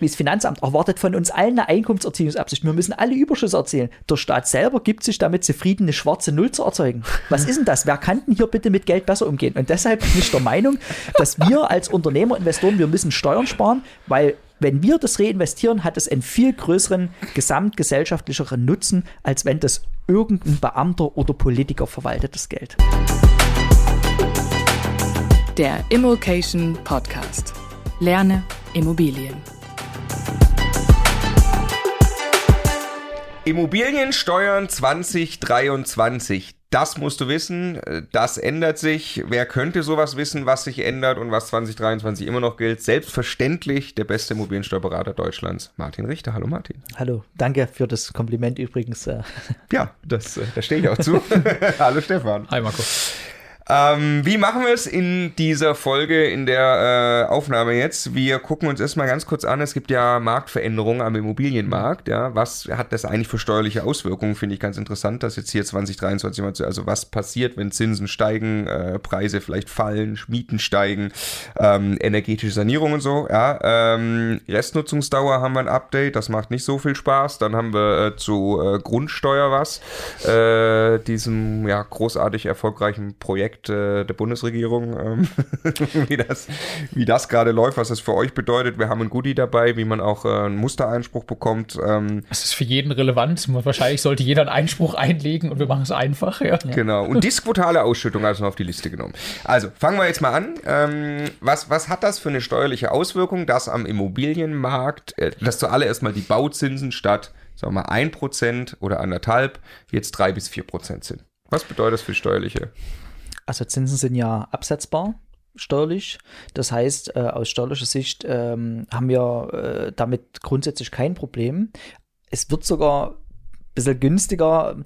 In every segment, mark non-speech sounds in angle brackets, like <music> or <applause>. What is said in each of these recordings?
das Finanzamt erwartet von uns allen eine Einkommenserzielungsabsicht. Wir müssen alle Überschüsse erzählen. Der Staat selber gibt sich damit zufrieden, eine schwarze Null zu erzeugen. Was ist denn das? Wer kann denn hier bitte mit Geld besser umgehen? Und deshalb bin ich der Meinung, dass wir als Unternehmer, Investoren, wir müssen Steuern sparen, weil wenn wir das reinvestieren, hat es einen viel größeren gesamtgesellschaftlicheren Nutzen, als wenn das irgendein Beamter oder Politiker verwaltet, das Geld. Der Immokation Podcast. Lerne Immobilien. Immobiliensteuern 2023. Das musst du wissen. Das ändert sich. Wer könnte sowas wissen, was sich ändert und was 2023 immer noch gilt? Selbstverständlich der beste Immobiliensteuerberater Deutschlands, Martin Richter. Hallo Martin. Hallo, danke für das Kompliment übrigens. Äh. Ja, das, äh, da stehe ich auch zu. <laughs> Hallo Stefan. Hi Marco. Ähm, wie machen wir es in dieser Folge, in der äh, Aufnahme jetzt? Wir gucken uns erstmal ganz kurz an. Es gibt ja Marktveränderungen am Immobilienmarkt. Ja, was hat das eigentlich für steuerliche Auswirkungen? Finde ich ganz interessant, dass jetzt hier 2023 mal zu, also was passiert, wenn Zinsen steigen, äh, Preise vielleicht fallen, Mieten steigen, ähm, energetische Sanierung und so. Ja, ähm, Restnutzungsdauer haben wir ein Update. Das macht nicht so viel Spaß. Dann haben wir äh, zu äh, Grundsteuer was, äh, diesem ja großartig erfolgreichen Projekt Projekt äh, der Bundesregierung, ähm, <laughs> wie das, wie das gerade läuft, was das für euch bedeutet. Wir haben ein Goodie dabei, wie man auch äh, einen Mustereinspruch bekommt. Ähm, das ist für jeden relevant. Wahrscheinlich sollte jeder einen Einspruch einlegen und wir machen es einfach. Ja. Genau. Und disquotale Ausschüttung also noch auf die Liste genommen. Also fangen wir jetzt mal an. Ähm, was, was hat das für eine steuerliche Auswirkung, dass am Immobilienmarkt, äh, dass zuallererst mal die Bauzinsen statt sagen wir mal 1% oder anderthalb jetzt 3 bis 4% sind? Was bedeutet das für steuerliche also Zinsen sind ja absetzbar steuerlich. Das heißt, äh, aus steuerlicher Sicht ähm, haben wir äh, damit grundsätzlich kein Problem. Es wird sogar ein bisschen günstiger.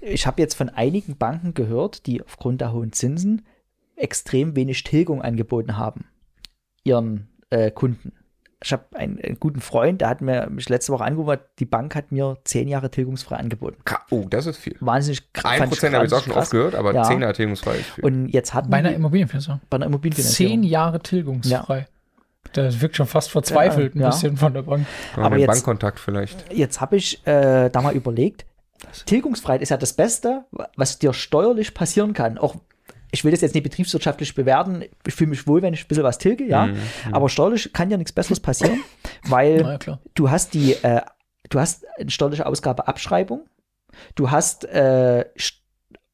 Ich habe jetzt von einigen Banken gehört, die aufgrund der hohen Zinsen extrem wenig Tilgung angeboten haben ihren äh, Kunden ich habe einen, einen, guten Freund, der hat mir mich letzte Woche angerufen, die Bank hat mir zehn Jahre tilgungsfrei angeboten. Oh, das ist viel. Wahnsinnig krass. Ein Prozent habe ich auch schon oft gehört, aber ja. zehn Jahre tilgungsfrei ist viel. Und jetzt hat bei einer Immobilienfinanzierung. Bei einer Immobilienfinanzierung. Zehn Jahre tilgungsfrei. Ja. Das wirkt schon fast verzweifelt ja, ein bisschen von der Bank. Aber jetzt, Bankkontakt vielleicht. Jetzt habe ich äh, da mal überlegt, Tilgungsfreiheit ist ja das Beste, was dir steuerlich passieren kann. Auch ich will das jetzt nicht betriebswirtschaftlich bewerten. Ich fühle mich wohl, wenn ich ein bisschen was tilge, ja. Mhm. mhm. Aber steuerlich kann ja nichts Besseres passieren, weil ja, du hast die, äh, du hast eine steuerliche Ausgabeabschreibung, du hast äh,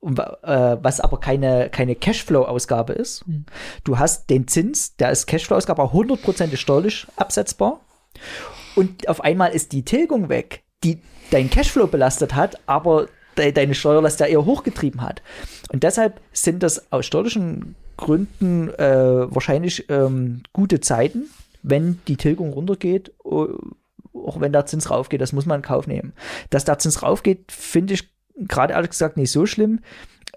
äh, was aber keine, keine Cashflow-Ausgabe ist. Mhm. Du hast den Zins, der ist Cashflow-Ausgabe, auch 100% steuerlich absetzbar. Und auf einmal ist die Tilgung weg, die dein Cashflow belastet hat, aber de deine Steuerlast ja eher hochgetrieben hat. Und deshalb sind das aus steuerlichen Gründen äh, wahrscheinlich ähm, gute Zeiten, wenn die Tilgung runtergeht, auch wenn der Zins raufgeht, das muss man in Kauf nehmen. Dass der Zins raufgeht, finde ich gerade ehrlich gesagt nicht so schlimm.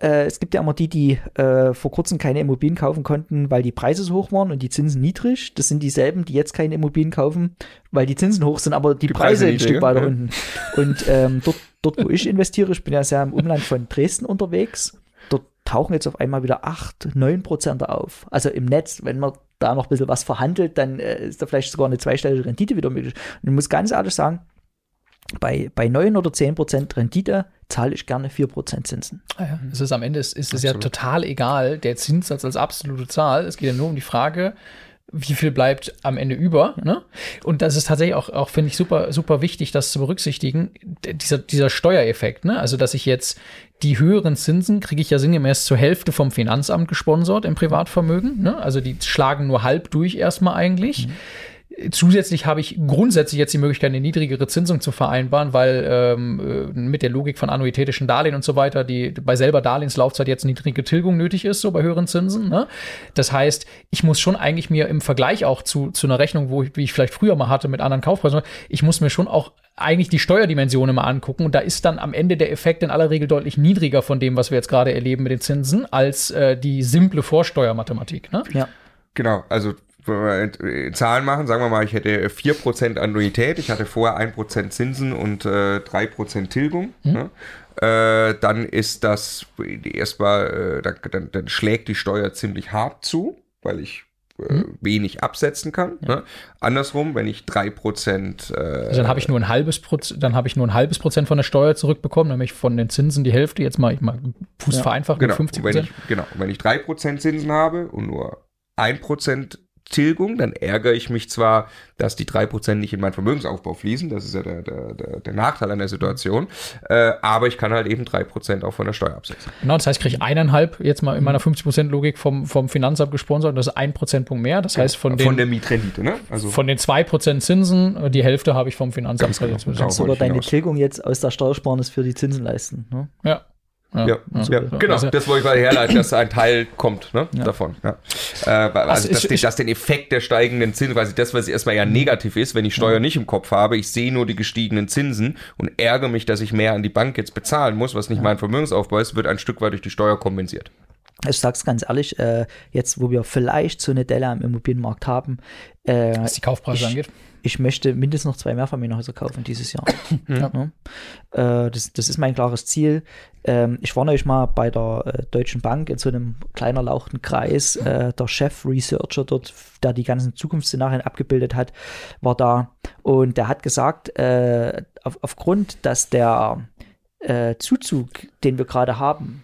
Äh, es gibt ja immer die, die äh, vor kurzem keine Immobilien kaufen konnten, weil die Preise so hoch waren und die Zinsen niedrig. Das sind dieselben, die jetzt keine Immobilien kaufen, weil die Zinsen hoch sind, aber die, die Preise, Preise ein Stück weiter ja. unten. Und ähm, dort, dort, wo ich investiere, ich bin ja sehr im Umland von Dresden unterwegs, dort tauchen jetzt auf einmal wieder 8, 9 Prozent auf. Also im Netz, wenn man da noch ein bisschen was verhandelt, dann äh, ist da vielleicht sogar eine zweistellige Rendite wieder möglich. Und ich muss ganz ehrlich sagen, bei, bei 9 oder 10 Prozent Rendite zahle ich gerne 4 Prozent Zinsen. Ah ja, es ist am Ende ist, ist es ja total egal, der Zinssatz als absolute Zahl. Es geht ja nur um die Frage, wie viel bleibt am Ende über. Ne? Und das ist tatsächlich auch, auch finde ich, super, super wichtig, das zu berücksichtigen, dieser, dieser Steuereffekt. Ne? Also, dass ich jetzt die höheren Zinsen kriege ich ja sinngemäß zur Hälfte vom Finanzamt gesponsert im Privatvermögen. Ne? Also die schlagen nur halb durch erstmal eigentlich. Mhm. Zusätzlich habe ich grundsätzlich jetzt die Möglichkeit, eine niedrigere Zinsung zu vereinbaren, weil ähm, äh, mit der Logik von annuitätischen Darlehen und so weiter, die bei selber Darlehenslaufzeit jetzt niedrige Tilgung nötig ist, so bei höheren Zinsen. Ne? Das heißt, ich muss schon eigentlich mir im Vergleich auch zu, zu einer Rechnung, wo ich, wie ich vielleicht früher mal hatte mit anderen Kaufpreisen, ich muss mir schon auch eigentlich die Steuerdimension immer angucken und da ist dann am Ende der Effekt in aller Regel deutlich niedriger von dem, was wir jetzt gerade erleben mit den Zinsen, als äh, die simple Vorsteuermathematik. Ne? Ja. Genau, also Zahlen machen, sagen wir mal, ich hätte 4% Annuität, ich hatte vorher 1% Zinsen und äh, 3% Tilgung. Mhm. Ne? Äh, dann ist das erstmal, äh, dann, dann, schlägt die Steuer ziemlich hart zu, weil ich äh, hm. wenig absetzen kann. Ja. Ne? Andersrum, wenn ich 3%. Äh, also dann habe ich nur ein halbes Prozent, dann habe ich nur ein halbes Prozent von der Steuer zurückbekommen, nämlich von den Zinsen die Hälfte. Jetzt mal ich mal Fuß ja. vereinfacht genau. 50 Prozent. Genau, wenn ich 3% Zinsen habe und nur 1% Tilgung, dann ärgere ich mich zwar, dass die 3% nicht in meinen Vermögensaufbau fließen, das ist ja der, der, der, der Nachteil an der Situation, äh, aber ich kann halt eben 3% auch von der Steuer absetzen. Genau, das heißt, ich kriege eineinhalb, jetzt mal in meiner 50%-Logik vom, vom Finanzamt gesponsert, das ist ein Prozentpunkt mehr, das heißt von, den, von der Mietrendite, ne? Also von den 2% Zinsen, die Hälfte habe ich vom Finanzamt. Genau. Du kannst aber deine Tilgung jetzt aus der Steuersparnis für die Zinsen leisten. Ne? Ja. Ja, ja, also, ja, genau, also, das wollte ich gerade herleiten, dass ein Teil kommt ne, ja. davon. Ja. Äh, also, also dass, ich, dass den Effekt der steigenden Zinsen, weil das, was erstmal ja negativ ist, wenn ich Steuer nicht im Kopf habe, ich sehe nur die gestiegenen Zinsen und ärgere mich, dass ich mehr an die Bank jetzt bezahlen muss, was nicht mein Vermögensaufbau ist, wird ein Stück weit durch die Steuer kompensiert. Ich sag's ganz ehrlich, äh, jetzt wo wir vielleicht so eine Delle am Immobilienmarkt haben, äh, was die Kaufpreise ich, angeht ich möchte mindestens noch zwei Mehrfamilienhäuser kaufen dieses Jahr. ja. Ja. Äh, das, das, ist mein klares Ziel. Ähm, ich war neulich mal bei der äh, Deutschen Bank in so einem kleiner lauchten Kreis. Äh, der Chef-Researcher dort, der die ganzen Zukunftsszenarien abgebildet hat, war da. Und der hat gesagt, auf, aufgrund, dass der Zuzug, den wir gerade haben,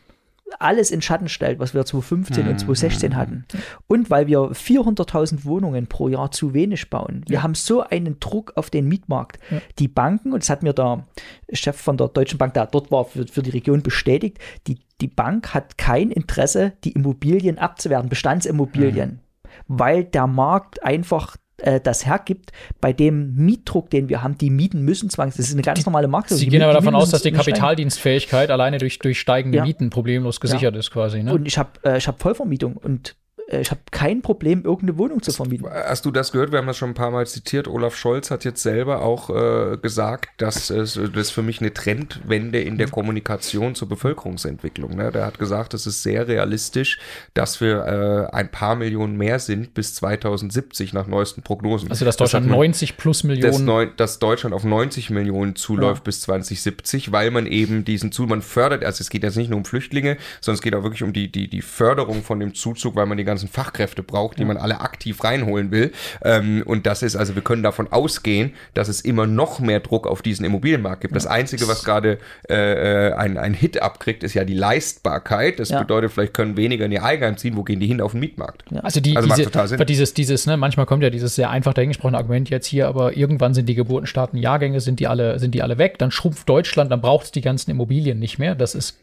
alles in Schatten stellt, was wir 2015 mhm. und 2016 hatten. Und weil wir 400.000 Wohnungen pro Jahr zu wenig bauen. Wir ja. haben so einen Druck auf den Mietmarkt. Ja. Die Banken, und das hat mir der Chef von der Deutschen Bank, der dort war, für, für die Region bestätigt, die, die Bank hat kein Interesse, die Immobilien abzuwerten, Bestandsimmobilien. Mhm. Weil der Markt einfach äh, das hergibt, bei dem Mietdruck, den wir haben, die Mieten müssen zwangsläufig, das ist eine ganz normale Markt. Sie gehen aber davon aus, dass die Kapitaldienstfähigkeit alleine durch, durch steigende ja. Mieten problemlos gesichert ja. ist quasi. Ne? Und ich habe äh, hab Vollvermietung und ich habe kein Problem, irgendeine Wohnung zu vermieten. Hast du das gehört? Wir haben das schon ein paar Mal zitiert. Olaf Scholz hat jetzt selber auch äh, gesagt, dass es, das für mich eine Trendwende in der Kommunikation zur Bevölkerungsentwicklung. Ne? Der hat gesagt, es ist sehr realistisch, dass wir äh, ein paar Millionen mehr sind bis 2070 nach neuesten Prognosen. Also dass Deutschland das 90 plus Millionen. Dass, dass, Deutschland auf 90 Millionen zuläuft ja. bis 2070, weil man eben diesen Zuzug, man fördert, also es geht jetzt nicht nur um Flüchtlinge, sondern es geht auch wirklich um die, die, die Förderung von dem Zuzug, weil man die ganze ganzen Fachkräfte braucht, die ja. man alle aktiv reinholen will. Ähm, und das ist, also wir können davon ausgehen, dass es immer noch mehr Druck auf diesen Immobilienmarkt gibt. Das Einzige, was gerade äh, ein, ein Hit abkriegt, ist ja die Leistbarkeit. Das ja. bedeutet, vielleicht können weniger in ihr Eigenheim ziehen. Wo gehen die hin? Auf den Mietmarkt. Ja. Also, die, also diese, total Sinn. Dieses, dieses, ne, manchmal kommt ja dieses sehr einfach dahingesprochene Argument jetzt hier, aber irgendwann sind die Geburtenstarten Jahrgänge, sind die alle, sind die alle weg, dann schrumpft Deutschland, dann braucht es die ganzen Immobilien nicht mehr. Das ist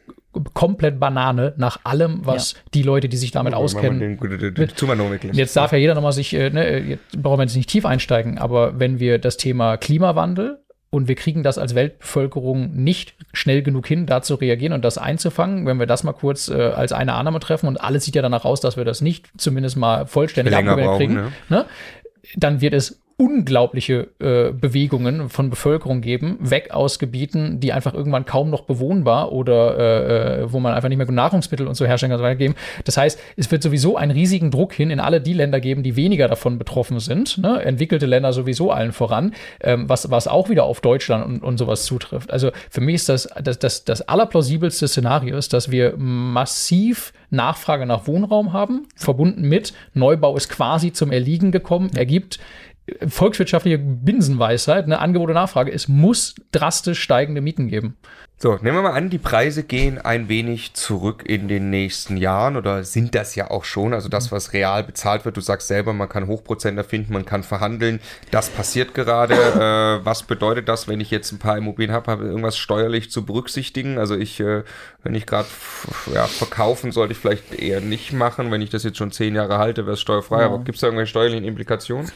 komplett Banane nach allem, was ja. die Leute, die sich damit auskennen. Den, den, den jetzt darf ja jeder nochmal sich, äh, ne, jetzt brauchen wir jetzt nicht tief einsteigen, aber wenn wir das Thema Klimawandel und wir kriegen das als Weltbevölkerung nicht schnell genug hin, da zu reagieren und das einzufangen, wenn wir das mal kurz äh, als eine Annahme treffen und alles sieht ja danach aus, dass wir das nicht zumindest mal vollständig abgewehrt kriegen, ne? Ne? dann wird es unglaubliche äh, Bewegungen von Bevölkerung geben, weg aus Gebieten, die einfach irgendwann kaum noch bewohnbar oder äh, äh wo man einfach nicht mehr Nahrungsmittel und so herstellen kann so weiter geben. Das heißt, es wird sowieso einen riesigen Druck hin in alle die Länder geben, die weniger davon betroffen sind. Ne? Entwickelte Länder sowieso allen voran, ähm, was, was auch wieder auf Deutschland und, und sowas zutrifft. Also für mich ist das das, das, das allerplausibelste Szenario ist, dass wir massiv Nachfrage nach Wohnraum haben, verbunden mit Neubau ist quasi zum Erliegen gekommen, ergibt volkswirtschaftliche Binsenweisheit, eine Angebot und Nachfrage. Es muss drastisch steigende Mieten geben. So, nehmen wir mal an, die Preise gehen ein wenig zurück in den nächsten Jahren oder sind das ja auch schon. Also das, was real bezahlt wird, du sagst selber, man kann Hochprozenter finden, man kann verhandeln. Das passiert gerade. <laughs> äh, was bedeutet das, wenn ich jetzt ein paar Immobilien habe, habe irgendwas steuerlich zu berücksichtigen? Also ich, äh, wenn ich gerade ja, verkaufen, sollte ich vielleicht eher nicht machen. Wenn ich das jetzt schon zehn Jahre halte, wäre es steuerfrei. Ja. Aber gibt es da irgendwelche steuerlichen Implikationen?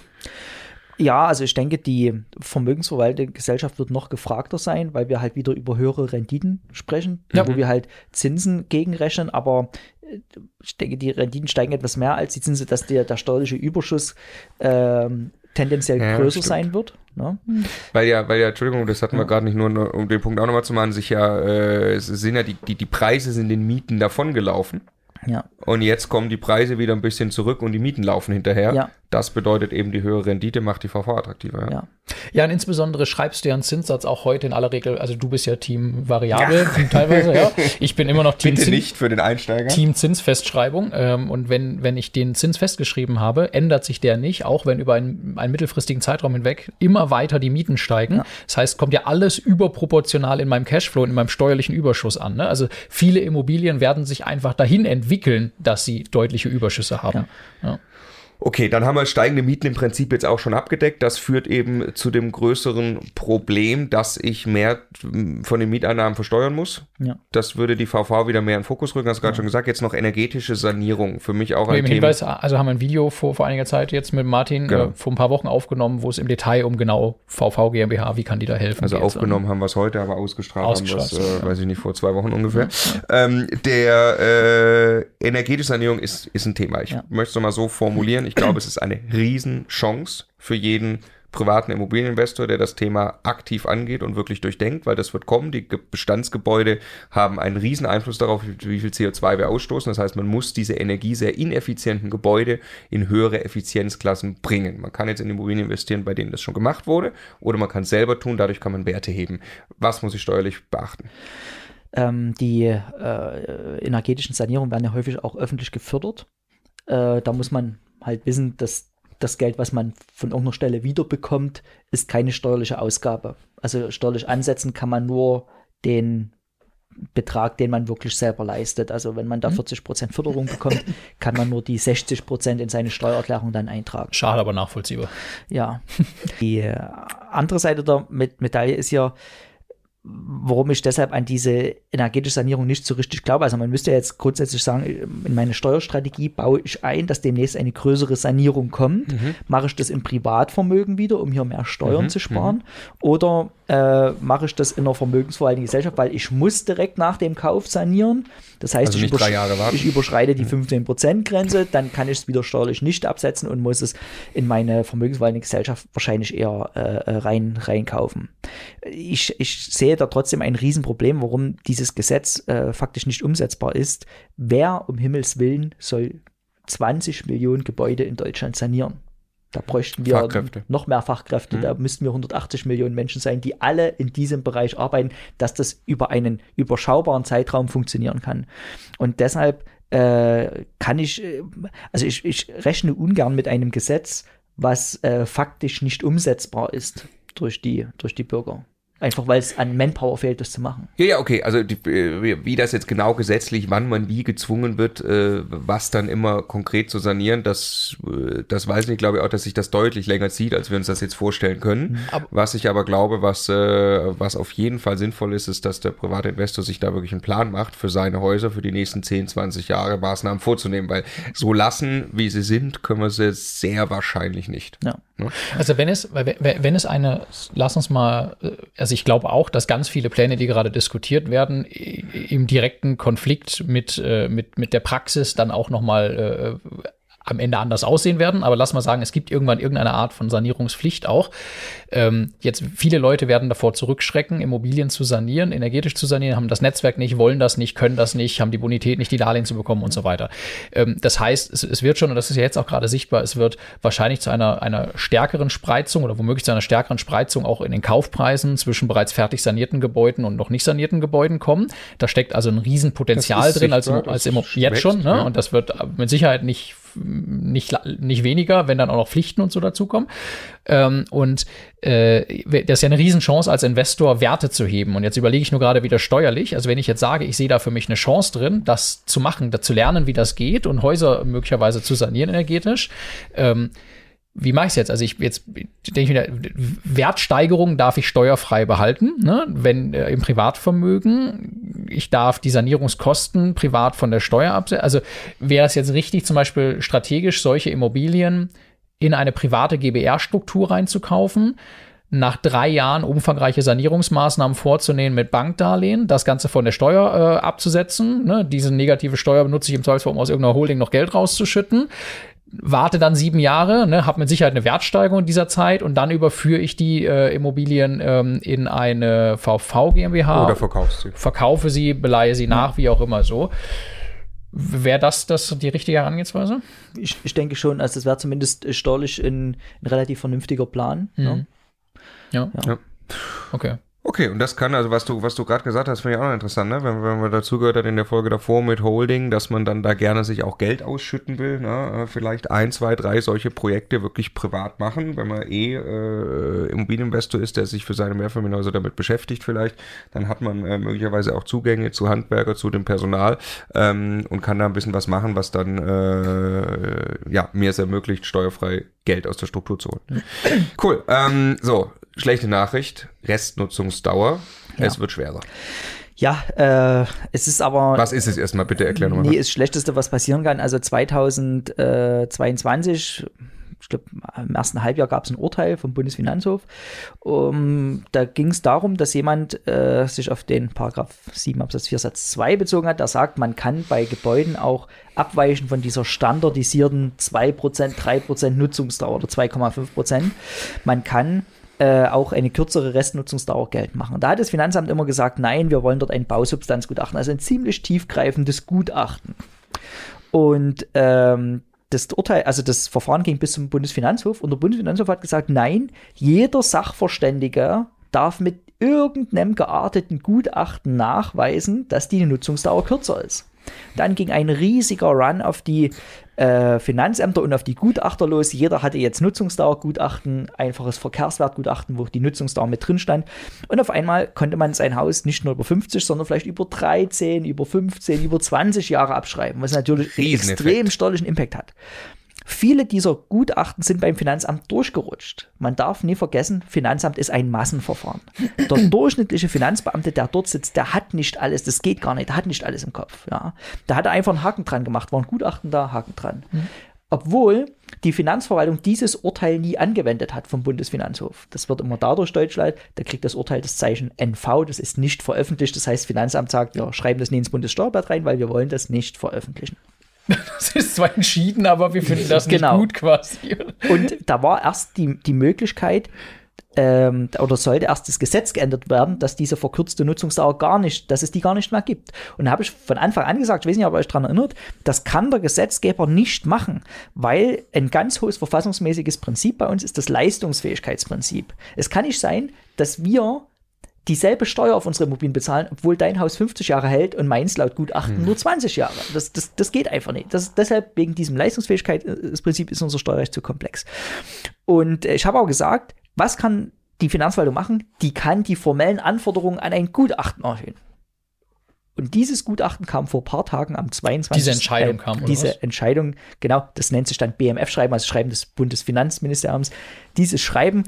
Ja, also ich denke, die vermögensverwaltende Gesellschaft wird noch gefragter sein, weil wir halt wieder über höhere Renditen sprechen, ja. wo wir halt Zinsen gegenrechnen, aber äh, ich denke, die Renditen steigen etwas mehr als die Zinsen, dass der, der steuerliche Überschuss ähm, tendenziell ja, größer stimmt. sein wird. Ne? Weil ja, weil ja, Entschuldigung, das hatten ja. wir gerade nicht nur, um den Punkt auch nochmal zu machen, sich ja, äh, sind ja die, die, die Preise sind den Mieten davongelaufen. Ja. Und jetzt kommen die Preise wieder ein bisschen zurück und die Mieten laufen hinterher. Ja. das bedeutet eben, die höhere Rendite macht die VV attraktiver. Ja. ja. Ja, und insbesondere schreibst du ja einen Zinssatz auch heute in aller Regel, also du bist ja Team Variable, ja. Teilweise, ja. <laughs> Ich bin immer noch Team Bitte nicht für den Einsteiger. Team Zinsfestschreibung. Ähm, und wenn, wenn ich den Zins festgeschrieben habe, ändert sich der nicht, auch wenn über einen, einen mittelfristigen Zeitraum hinweg immer weiter die Mieten steigen. Ja. Das heißt, kommt ja alles überproportional in meinem Cashflow und in meinem steuerlichen Überschuss an. Ne? Also viele Immobilien werden sich einfach dahin entwickeln, dass sie deutliche Überschüsse haben. Ja. Okay, dann haben wir steigende Mieten im Prinzip jetzt auch schon abgedeckt. Das führt eben zu dem größeren Problem, dass ich mehr hm, von den Mieteinnahmen versteuern muss. Ja. Das würde die VV wieder mehr in Fokus rücken. Hast du gerade ja. schon gesagt. Jetzt noch energetische Sanierung. Für mich auch ein Thema. Hinweis, also haben wir ein Video vor, vor einiger Zeit jetzt mit Martin genau. äh, vor ein paar Wochen aufgenommen, wo es im Detail um genau VV GmbH, wie kann die da helfen. Also aufgenommen haben wir es heute, aber ausgestrahlt, ausgestrahlt haben wir es, äh, weiß ich nicht, vor zwei Wochen ungefähr. Ähm, der äh, energetische Sanierung ist, ist ein Thema. Ich möchte es nochmal so formulieren ich glaube, es ist eine Riesenchance für jeden privaten Immobilieninvestor, der das Thema aktiv angeht und wirklich durchdenkt, weil das wird kommen. Die Bestandsgebäude haben einen riesen Einfluss darauf, wie viel CO2 wir ausstoßen. Das heißt, man muss diese Energie sehr ineffizienten Gebäude in höhere Effizienzklassen bringen. Man kann jetzt in Immobilien investieren, bei denen das schon gemacht wurde, oder man kann es selber tun, dadurch kann man Werte heben. Was muss ich steuerlich beachten? Ähm, die äh, energetischen Sanierungen werden ja häufig auch öffentlich gefördert. Äh, da muss man halt wissen, dass das Geld, was man von irgendeiner Stelle wiederbekommt, ist keine steuerliche Ausgabe. Also steuerlich ansetzen kann man nur den Betrag, den man wirklich selber leistet. Also wenn man da 40% mhm. Förderung bekommt, <laughs> kann man nur die 60% in seine Steuererklärung dann eintragen. Schade, aber nachvollziehbar. Ja. Die äh, andere Seite der Medaille ist ja, warum ich deshalb an diese energetische Sanierung nicht so richtig glaube. Also man müsste jetzt grundsätzlich sagen, in meine Steuerstrategie baue ich ein, dass demnächst eine größere Sanierung kommt. Mhm. Mache ich das im Privatvermögen wieder, um hier mehr Steuern mhm. zu sparen? Mhm. Oder äh, mache ich das in einer vermögensverwaltenden Gesellschaft, weil ich muss direkt nach dem Kauf sanieren. Das heißt, also ich, übersch ich, überschreite die 15%-Grenze, mhm. dann kann ich es wieder steuerlich nicht absetzen und muss es in meine vermögensverwaltende Gesellschaft wahrscheinlich eher äh, äh, rein reinkaufen. Ich, ich sehe da trotzdem ein Riesenproblem, warum dieses Gesetz äh, faktisch nicht umsetzbar ist. Wer um Himmels Willen soll 20 Millionen Gebäude in Deutschland sanieren? Da bräuchten wir noch mehr Fachkräfte. Mhm. Da müssten wir 180 Millionen Menschen sein, die alle in diesem Bereich arbeiten, dass das über einen überschaubaren Zeitraum funktionieren kann. Und deshalb äh, kann ich, äh, also ich, ich rechne ungern mit einem Gesetz, was äh, faktisch nicht umsetzbar ist durch die, durch die Bürger. Einfach weil es an Manpower fehlt, das zu machen. Ja, ja, okay. Also die, äh, wie das jetzt genau gesetzlich, wann man wie gezwungen wird, äh, was dann immer konkret zu sanieren, das, äh, das weiß ich, glaube ich auch, dass sich das deutlich länger zieht, als wir uns das jetzt vorstellen können. Mhm. Aber was ich aber glaube, was, was auf jeden Fall sinnvoll ist, ist, dass der private Investor sich da wirklich einen Plan macht für seine Häuser für die nächsten 10, 20 Jahre Maßnahmen vorzunehmen, weil so lassen, wie sie sind, können wir sie sehr wahrscheinlich nicht. Ja. Ne? Also wenn es, wenn es eine, lass uns mal, also ich glaube auch, dass ganz viele Pläne, die gerade diskutiert werden, im direkten Konflikt mit, äh, mit, mit der Praxis dann auch nochmal äh, am Ende anders aussehen werden. Aber lass mal sagen, es gibt irgendwann irgendeine Art von Sanierungspflicht auch. Ähm, jetzt viele Leute werden davor zurückschrecken, Immobilien zu sanieren, energetisch zu sanieren, haben das Netzwerk nicht, wollen das nicht, können das nicht, haben die Bonität nicht, die Darlehen zu bekommen und so weiter. Ähm, das heißt, es, es, wird schon, und das ist ja jetzt auch gerade sichtbar, es wird wahrscheinlich zu einer, einer stärkeren Spreizung oder womöglich zu einer stärkeren Spreizung auch in den Kaufpreisen zwischen bereits fertig sanierten Gebäuden und noch nicht sanierten Gebäuden kommen. Da steckt also ein Riesenpotenzial drin als, als immer jetzt schon. Ne? Und das wird mit Sicherheit nicht nicht, nicht weniger, wenn dann auch noch Pflichten und so dazukommen. Ähm, und äh, das ist ja eine Riesenchance als Investor, Werte zu heben. Und jetzt überlege ich nur gerade wieder steuerlich. Also wenn ich jetzt sage, ich sehe da für mich eine Chance drin, das zu machen, da zu lernen, wie das geht und Häuser möglicherweise zu sanieren energetisch, ähm, wie mache ich es jetzt? Also ich jetzt denke ich wieder, Wertsteigerung darf ich steuerfrei behalten, ne? wenn äh, im Privatvermögen. Ich darf die Sanierungskosten privat von der Steuer absetzen. Also wäre es jetzt richtig, zum Beispiel strategisch solche Immobilien in eine private GBR-Struktur reinzukaufen, nach drei Jahren umfangreiche Sanierungsmaßnahmen vorzunehmen mit Bankdarlehen, das Ganze von der Steuer äh, abzusetzen. Ne? Diese negative Steuer benutze ich im Zweifelsfall, um aus irgendeiner Holding noch Geld rauszuschütten warte dann sieben Jahre, ne, habe mit Sicherheit eine Wertsteigerung in dieser Zeit und dann überführe ich die äh, Immobilien ähm, in eine VV GmbH. Oder verkaufst sie. Verkaufe sie, beleihe sie nach, wie auch immer so. Wäre das, das die richtige Herangehensweise? Ich, ich denke schon, also es wäre zumindest steuerlich ein, ein, relativ vernünftiger Plan. Mhm. Ne? Ja. Ja. Okay. Okay, und das kann, also was du, was du gerade gesagt hast, finde ich auch noch interessant, ne? Wenn, wenn man dazu gehört hat in der Folge davor mit Holding, dass man dann da gerne sich auch Geld ausschütten will, ne? Äh, Vielleicht ein, zwei, drei solche Projekte wirklich privat machen, wenn man eh äh, Immobilieninvestor ist, der sich für seine Mehrfamilienhäuser damit beschäftigt vielleicht, dann hat man äh, möglicherweise auch Zugänge zu Handwerker, zu dem Personal ähm, und kann da ein bisschen was machen, was dann äh, ja mir es ermöglicht, steuerfrei Geld aus der Struktur zu holen. Cool. Ähm, so, schlechte Nachricht, Restnutzungsdauer. Ja. Es wird schwerer. Ja, äh, es ist aber. Was ist es erstmal? Bitte erklär nochmal. Nee, das Schlechteste, was passieren kann. Also 2022, ich glaube, im ersten Halbjahr gab es ein Urteil vom Bundesfinanzhof. Um, da ging es darum, dass jemand äh, sich auf den Paragraph 7 Absatz 4 Satz 2 bezogen hat, der sagt, man kann bei Gebäuden auch abweichen von dieser standardisierten 2%, 3% Nutzungsdauer oder 2,5%. Man kann äh, auch eine kürzere Restnutzungsdauer Geld machen. Da hat das Finanzamt immer gesagt, nein, wir wollen dort ein Bausubstanzgutachten, also ein ziemlich tiefgreifendes Gutachten. Und ähm, das Urteil, also das Verfahren ging bis zum Bundesfinanzhof und der Bundesfinanzhof hat gesagt, nein, jeder Sachverständige darf mit irgendeinem gearteten Gutachten nachweisen, dass die Nutzungsdauer kürzer ist. Dann ging ein riesiger Run auf die äh, Finanzämter und auf die Gutachter los. Jeder hatte jetzt Nutzungsdauergutachten, einfaches Verkehrswertgutachten, wo die Nutzungsdauer mit drin stand. Und auf einmal konnte man sein Haus nicht nur über 50, sondern vielleicht über 13, über 15, über 20 Jahre abschreiben, was natürlich einen extrem steuerlichen Impact hat. Viele dieser Gutachten sind beim Finanzamt durchgerutscht. Man darf nie vergessen, Finanzamt ist ein Massenverfahren. Der <clears throat> durchschnittliche Finanzbeamte, der dort sitzt, der hat nicht alles, das geht gar nicht, der hat nicht alles im Kopf. Ja. Da hat er einfach einen Haken dran gemacht, war ein Gutachten da, Haken dran. Mhm. Obwohl die Finanzverwaltung dieses Urteil nie angewendet hat vom Bundesfinanzhof. Das wird immer dadurch deutlich leid, da kriegt das Urteil das Zeichen NV, das ist nicht veröffentlicht. Das heißt, Finanzamt sagt, wir schreiben das nie ins Bundessteuerblatt rein, weil wir wollen das nicht veröffentlichen. <laughs> Das ist zwar entschieden, aber wir finden das nicht Genau. gut quasi. Und da war erst die, die Möglichkeit, ähm, oder sollte erst das Gesetz geändert werden, dass diese verkürzte Nutzungsdauer gar nicht, dass es die gar nicht mehr gibt. Und da habe ich von Anfang an gesagt, ich weiß nicht, ob ihr euch daran erinnert, das kann der Gesetzgeber nicht machen, weil ein ganz hohes verfassungsmäßiges Prinzip bei uns ist das Leistungsfähigkeitsprinzip. Es kann nicht sein, dass wir dieselbe Steuer auf unsere Immobilien bezahlen, obwohl dein Haus 50 Jahre hält und meins laut Gutachten nur 20 Jahre. Das, das, das geht einfach nicht. Das, deshalb, wegen diesem Leistungsfähigkeitsprinzip ist unser Steuerrecht zu komplex. Und äh, ich habe auch gesagt, was kann die Finanzverwaltung machen? Die kann die formellen Anforderungen an ein Gutachten erhöhen. Und dieses Gutachten kam vor ein paar Tagen am 22. Diese Entscheidung äh, kam, oder Diese was? Entscheidung, genau, das nennt sich dann BMF-Schreiben, also Schreiben des Bundesfinanzministeriums. Dieses Schreiben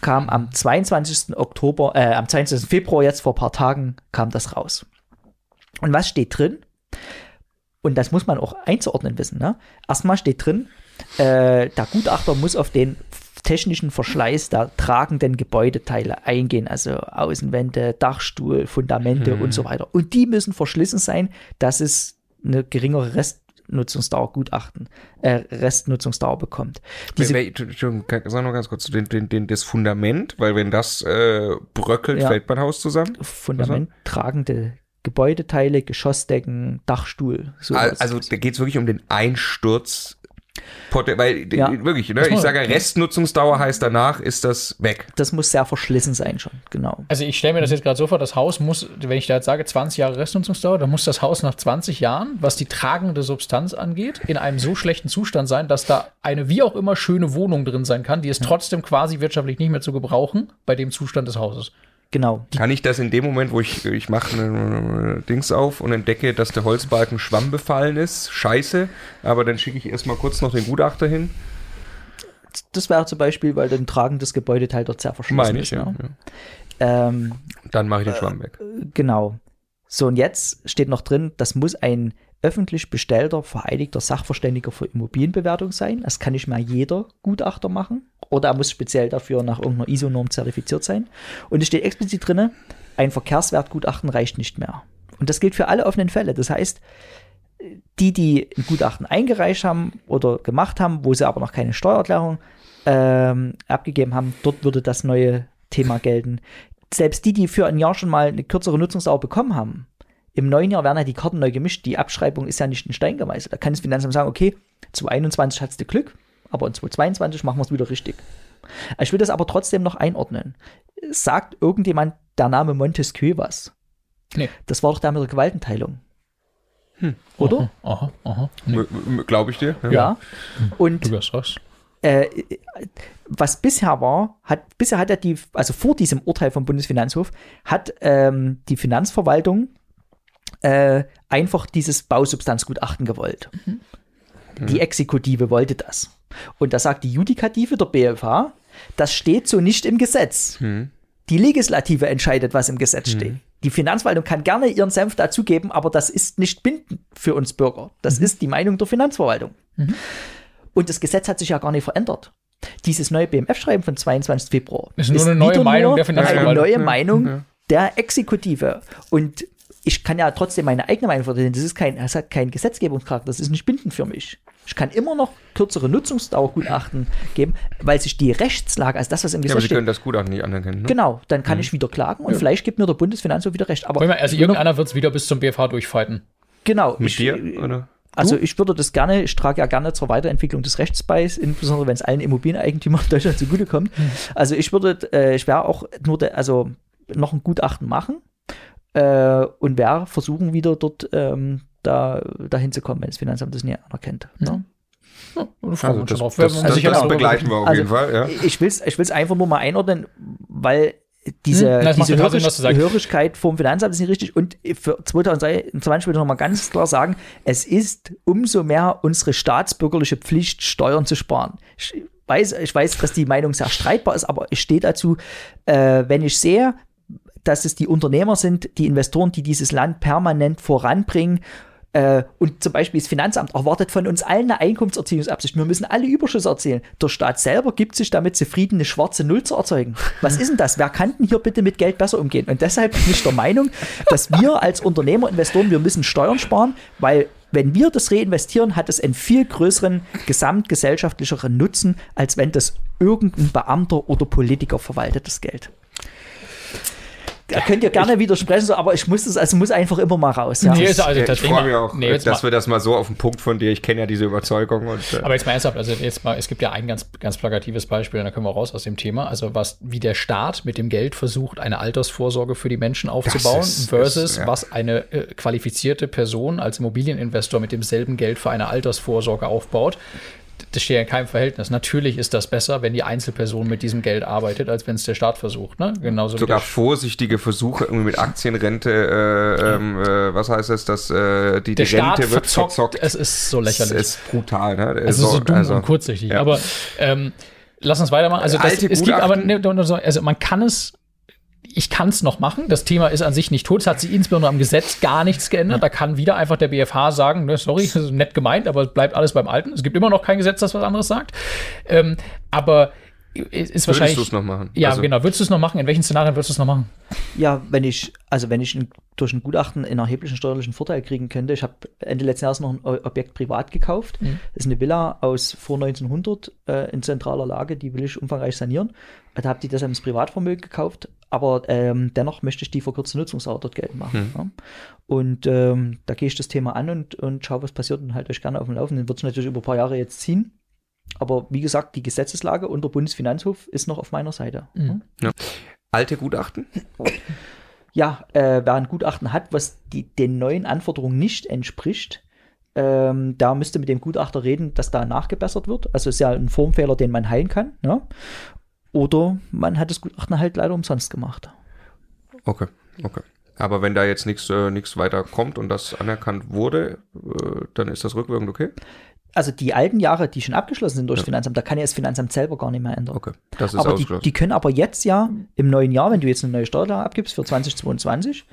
kam am 22. Oktober, äh, am 22. Februar, jetzt vor ein paar Tagen, kam das raus. Und was steht drin? Und das muss man auch einzuordnen wissen. Ne? Erstmal steht drin, äh, der Gutachter muss auf den technischen Verschleiß der tragenden Gebäudeteile eingehen, also Außenwände, Dachstuhl, Fundamente und so weiter. Und die müssen verschlissen sein, dass es eine geringere Restnutzungsdauer Gutachten, äh, Restnutzungsdauer bekommt. Diese, Entschuldigung, sag noch ganz kurz den, den, den, das Fundament, weil wenn das äh, bröckelt, Ja. fällt mein Haus zusammen. Fundament tragende Gebäudeteile, Geschossdecken, Dachstuhl. Sowas. Also da geht es wirklich um den Einsturz. Weil Ja. wirklich, ne? Ich sage, Restnutzungsdauer heißt danach ist das weg. das muss sehr verschlissen sein schon, genau. Also ich stelle mir das jetzt gerade so vor, das Haus muss, wenn ich da jetzt sage 20 Jahre Restnutzungsdauer, dann muss das Haus nach 20 Jahren, was die tragende Substanz angeht, in einem so schlechten Zustand sein, dass da eine wie auch immer schöne Wohnung drin sein kann, die ist trotzdem quasi wirtschaftlich nicht mehr zu gebrauchen bei dem Zustand des Hauses. Genau. Kann ich das in dem Moment, wo ich, ich mache eine, Dings auf und entdecke, dass der Holzbalken Schwamm befallen ist, scheiße, aber dann schicke ich erstmal kurz noch den Gutachter hin. Das wäre zum Beispiel, weil ein tragendes Gebäudeteil dort sehr verschlossen Meine ist. ich, ja. ne? ja. Ähm, Dann mache ich den Schwamm weg. genau. So, und jetzt steht noch drin, das muss ein öffentlich bestellter, vereidigter Sachverständiger für Immobilienbewertung sein. Das kann nicht mehr jeder Gutachter machen. Oder er muss speziell dafür nach irgendeiner ISO-Norm zertifiziert sein. Und es steht explizit drin, ein Verkehrswertgutachten reicht nicht mehr. Und das gilt für alle offenen Fälle. Das heißt, die, die ein Gutachten eingereicht haben oder gemacht haben, wo sie aber noch keine Steuererklärung ähm, abgegeben haben, dort würde das neue Thema gelten. Selbst die, die für ein Jahr schon mal eine kürzere Nutzungsdauer bekommen haben, Im neuen Jahr werden ja die Karten neu gemischt. Die Abschreibung ist ja nicht in Stein gemeißelt. Da kann das Finanzamt sagen, okay, 2021 hattest du Glück, aber in 2022 machen wir es wieder richtig. Ich will das aber trotzdem noch einordnen. Sagt irgendjemand der Name Montesquieu was? Nee. Das war doch da mit der Gewaltenteilung. Oder? Aha, aha. Nee. Glaube ich dir. Ja. Und Du hast recht. äh, was bisher war, hat, bisher hat er die, also vor diesem Urteil vom Bundesfinanzhof, hat ähm, die Finanzverwaltung äh, einfach dieses Bausubstanzgutachten gewollt. Die Exekutive wollte das. Und da sagt die Judikative der BFH, das steht so nicht im Gesetz. Die Legislative entscheidet, was im Gesetz steht. Die Finanzverwaltung kann gerne ihren Senf dazugeben, aber das ist nicht bindend für uns Bürger. Das ist die Meinung der Finanzverwaltung. Und das Gesetz hat sich ja gar nicht verändert. Dieses neue BMF-Schreiben von 22. Februar Ist nur eine neue Meinung nur der Finanzverwaltung. Eine neue Meinung der Exekutive. Und ich kann ja trotzdem meine eigene Meinung vertreten. Das ist kein, das hat keinen Gesetzgebungscharakter. Das ist nicht bindend für mich. Ich kann immer noch kürzere Nutzungsdauergutachten geben, weil sich die Rechtslage, also das, was im Ja, aber Gesetz Sie steht, können das Gutachten nicht anerkennen. Ne? genau, dann kann ich wieder klagen und vielleicht gibt mir der Bundesfinanzhof wieder recht. Aber Wollen wir- Also irgendeiner wird es wieder bis zum BFH durchfighten. genau, Mit ich, dir? Oder? also ich würde das gerne, ich trage ja gerne zur Weiterentwicklung des Rechts bei, insbesondere wenn es allen Immobilieneigentümern in Deutschland zugutekommt. Also ich würde, äh, ich wäre auch nur, de, also noch ein Gutachten machen äh, und wäre versuchen wieder dort ähm, da dahin zu kommen, wenn das Finanzamt das nie anerkennt. Ne? Ja, freuen wir Also das, drauf. noch- begleiten wir auf Also, jeden Fall. Ja. Ich will es ich will's einfach nur mal einordnen, weil diese, Hm, diese total Sinn. Hörigkeit vom Finanzamt ist nicht richtig. Und für 2020 will ich noch mal ganz klar sagen, es ist umso mehr unsere staatsbürgerliche Pflicht, Steuern zu sparen. Ich weiß, ich weiß, dass die Meinung sehr streitbar ist, aber ich stehe dazu, äh, wenn ich sehe, dass es die Unternehmer sind, die Investoren, die dieses Land permanent voranbringen. Äh, und zum Beispiel das Finanzamt erwartet von uns allen eine Einkommenserziehungsabsicht. Wir müssen alle Überschüsse erzielen. Der Staat selber gibt sich damit zufrieden, eine schwarze Null zu erzeugen. Was ist denn das? Wer kann denn hier bitte mit Geld besser umgehen? Und deshalb bin ich der Meinung, dass wir als Unternehmer, Investoren, wir müssen Steuern sparen, weil wenn wir das reinvestieren, hat es einen viel größeren gesamtgesellschaftlicheren Nutzen, als wenn das irgendein Beamter oder Politiker verwaltet, das Geld. Da könnt ihr gerne widersprechen, so, aber ich muss das, also muss einfach immer mal raus. Ja. Nee, also ich tatsächlich freue mal- mich auch, nee, dass mal- wir das mal so auf den Punkt von dir, ich kenne ja diese Überzeugung. Und, äh, Aber jetzt mal ernsthaft, also jetzt mal, es gibt ja ein ganz, ganz plakatives Beispiel, und da können wir raus aus dem Thema. Also was, wie der Staat mit dem Geld versucht, eine Altersvorsorge für die Menschen aufzubauen, ist- versus ist, ja. was eine äh, qualifizierte Person als Immobilieninvestor mit demselben Geld für eine Altersvorsorge aufbaut. Das steht ja in keinem Verhältnis. Natürlich ist das besser, wenn die Einzelperson mit diesem Geld arbeitet, als wenn es der Staat versucht. Ne? Genauso sogar vorsichtige Versuche irgendwie mit Aktienrente, äh, ähm, äh, was heißt das, dass äh, die, die der Staat Rente wird verzockt. verzockt. Es ist so lächerlich. ist brutal, ne? Also so dumm und kurzsichtig. ja. Aber ähm, lass uns weitermachen. Also das, es gibt aber ne, so, also man kann es. Ich kann es noch machen. Das Thema ist an sich nicht tot. Es hat sich insbesondere am Gesetz gar nichts geändert. Da kann wieder einfach der BFH sagen, ne, sorry, das ist nett gemeint, aber es bleibt alles beim Alten. Es gibt immer noch kein Gesetz, das was anderes sagt. Ähm, aber es ist wahrscheinlich. Würdest du es noch machen? Ja, Also- genau. Würdest du es noch machen? In welchen Szenarien würdest du es noch machen? Ja, wenn ich, also wenn ich ein, durch ein Gutachten einen erheblichen steuerlichen Vorteil kriegen könnte, ich habe Ende letzten Jahres noch ein Objekt privat gekauft. Mhm. Das ist eine Villa aus vor 1900 äh, in zentraler Lage, die will ich umfangreich sanieren. Da habe ich deshalb ins Privatvermögen gekauft, aber ähm, dennoch möchte ich die verkürzte Nutzungsdauer dort geltend machen. Ja. Und ähm, da gehe ich das Thema an und, und schaue, was passiert und halte euch gerne auf dem Laufenden. Wird es natürlich über ein paar Jahre jetzt ziehen. Aber wie gesagt, die Gesetzeslage unter Bundesfinanzhof ist noch auf meiner Seite. Mhm. Alte Gutachten? ja, äh, wer ein Gutachten hat, was die, den neuen Anforderungen nicht entspricht, ähm, da müsste mit dem Gutachter reden, dass da nachgebessert wird. Also ist ja ein Formfehler, den man heilen kann. Ne? Oder man hat das Gutachten halt leider umsonst gemacht. Okay, okay. Aber wenn da jetzt nichts äh, nichts weiter kommt und das anerkannt wurde, äh, dann ist das rückwirkend okay? Also die alten Jahre, die schon abgeschlossen sind durch das Finanzamt, da kann ja das Finanzamt selber gar nicht mehr ändern. Okay, das ist aber die, ausgeschlossen. die können aber jetzt ja im neuen Jahr, wenn du jetzt eine neue Steuerlage abgibst für 2022,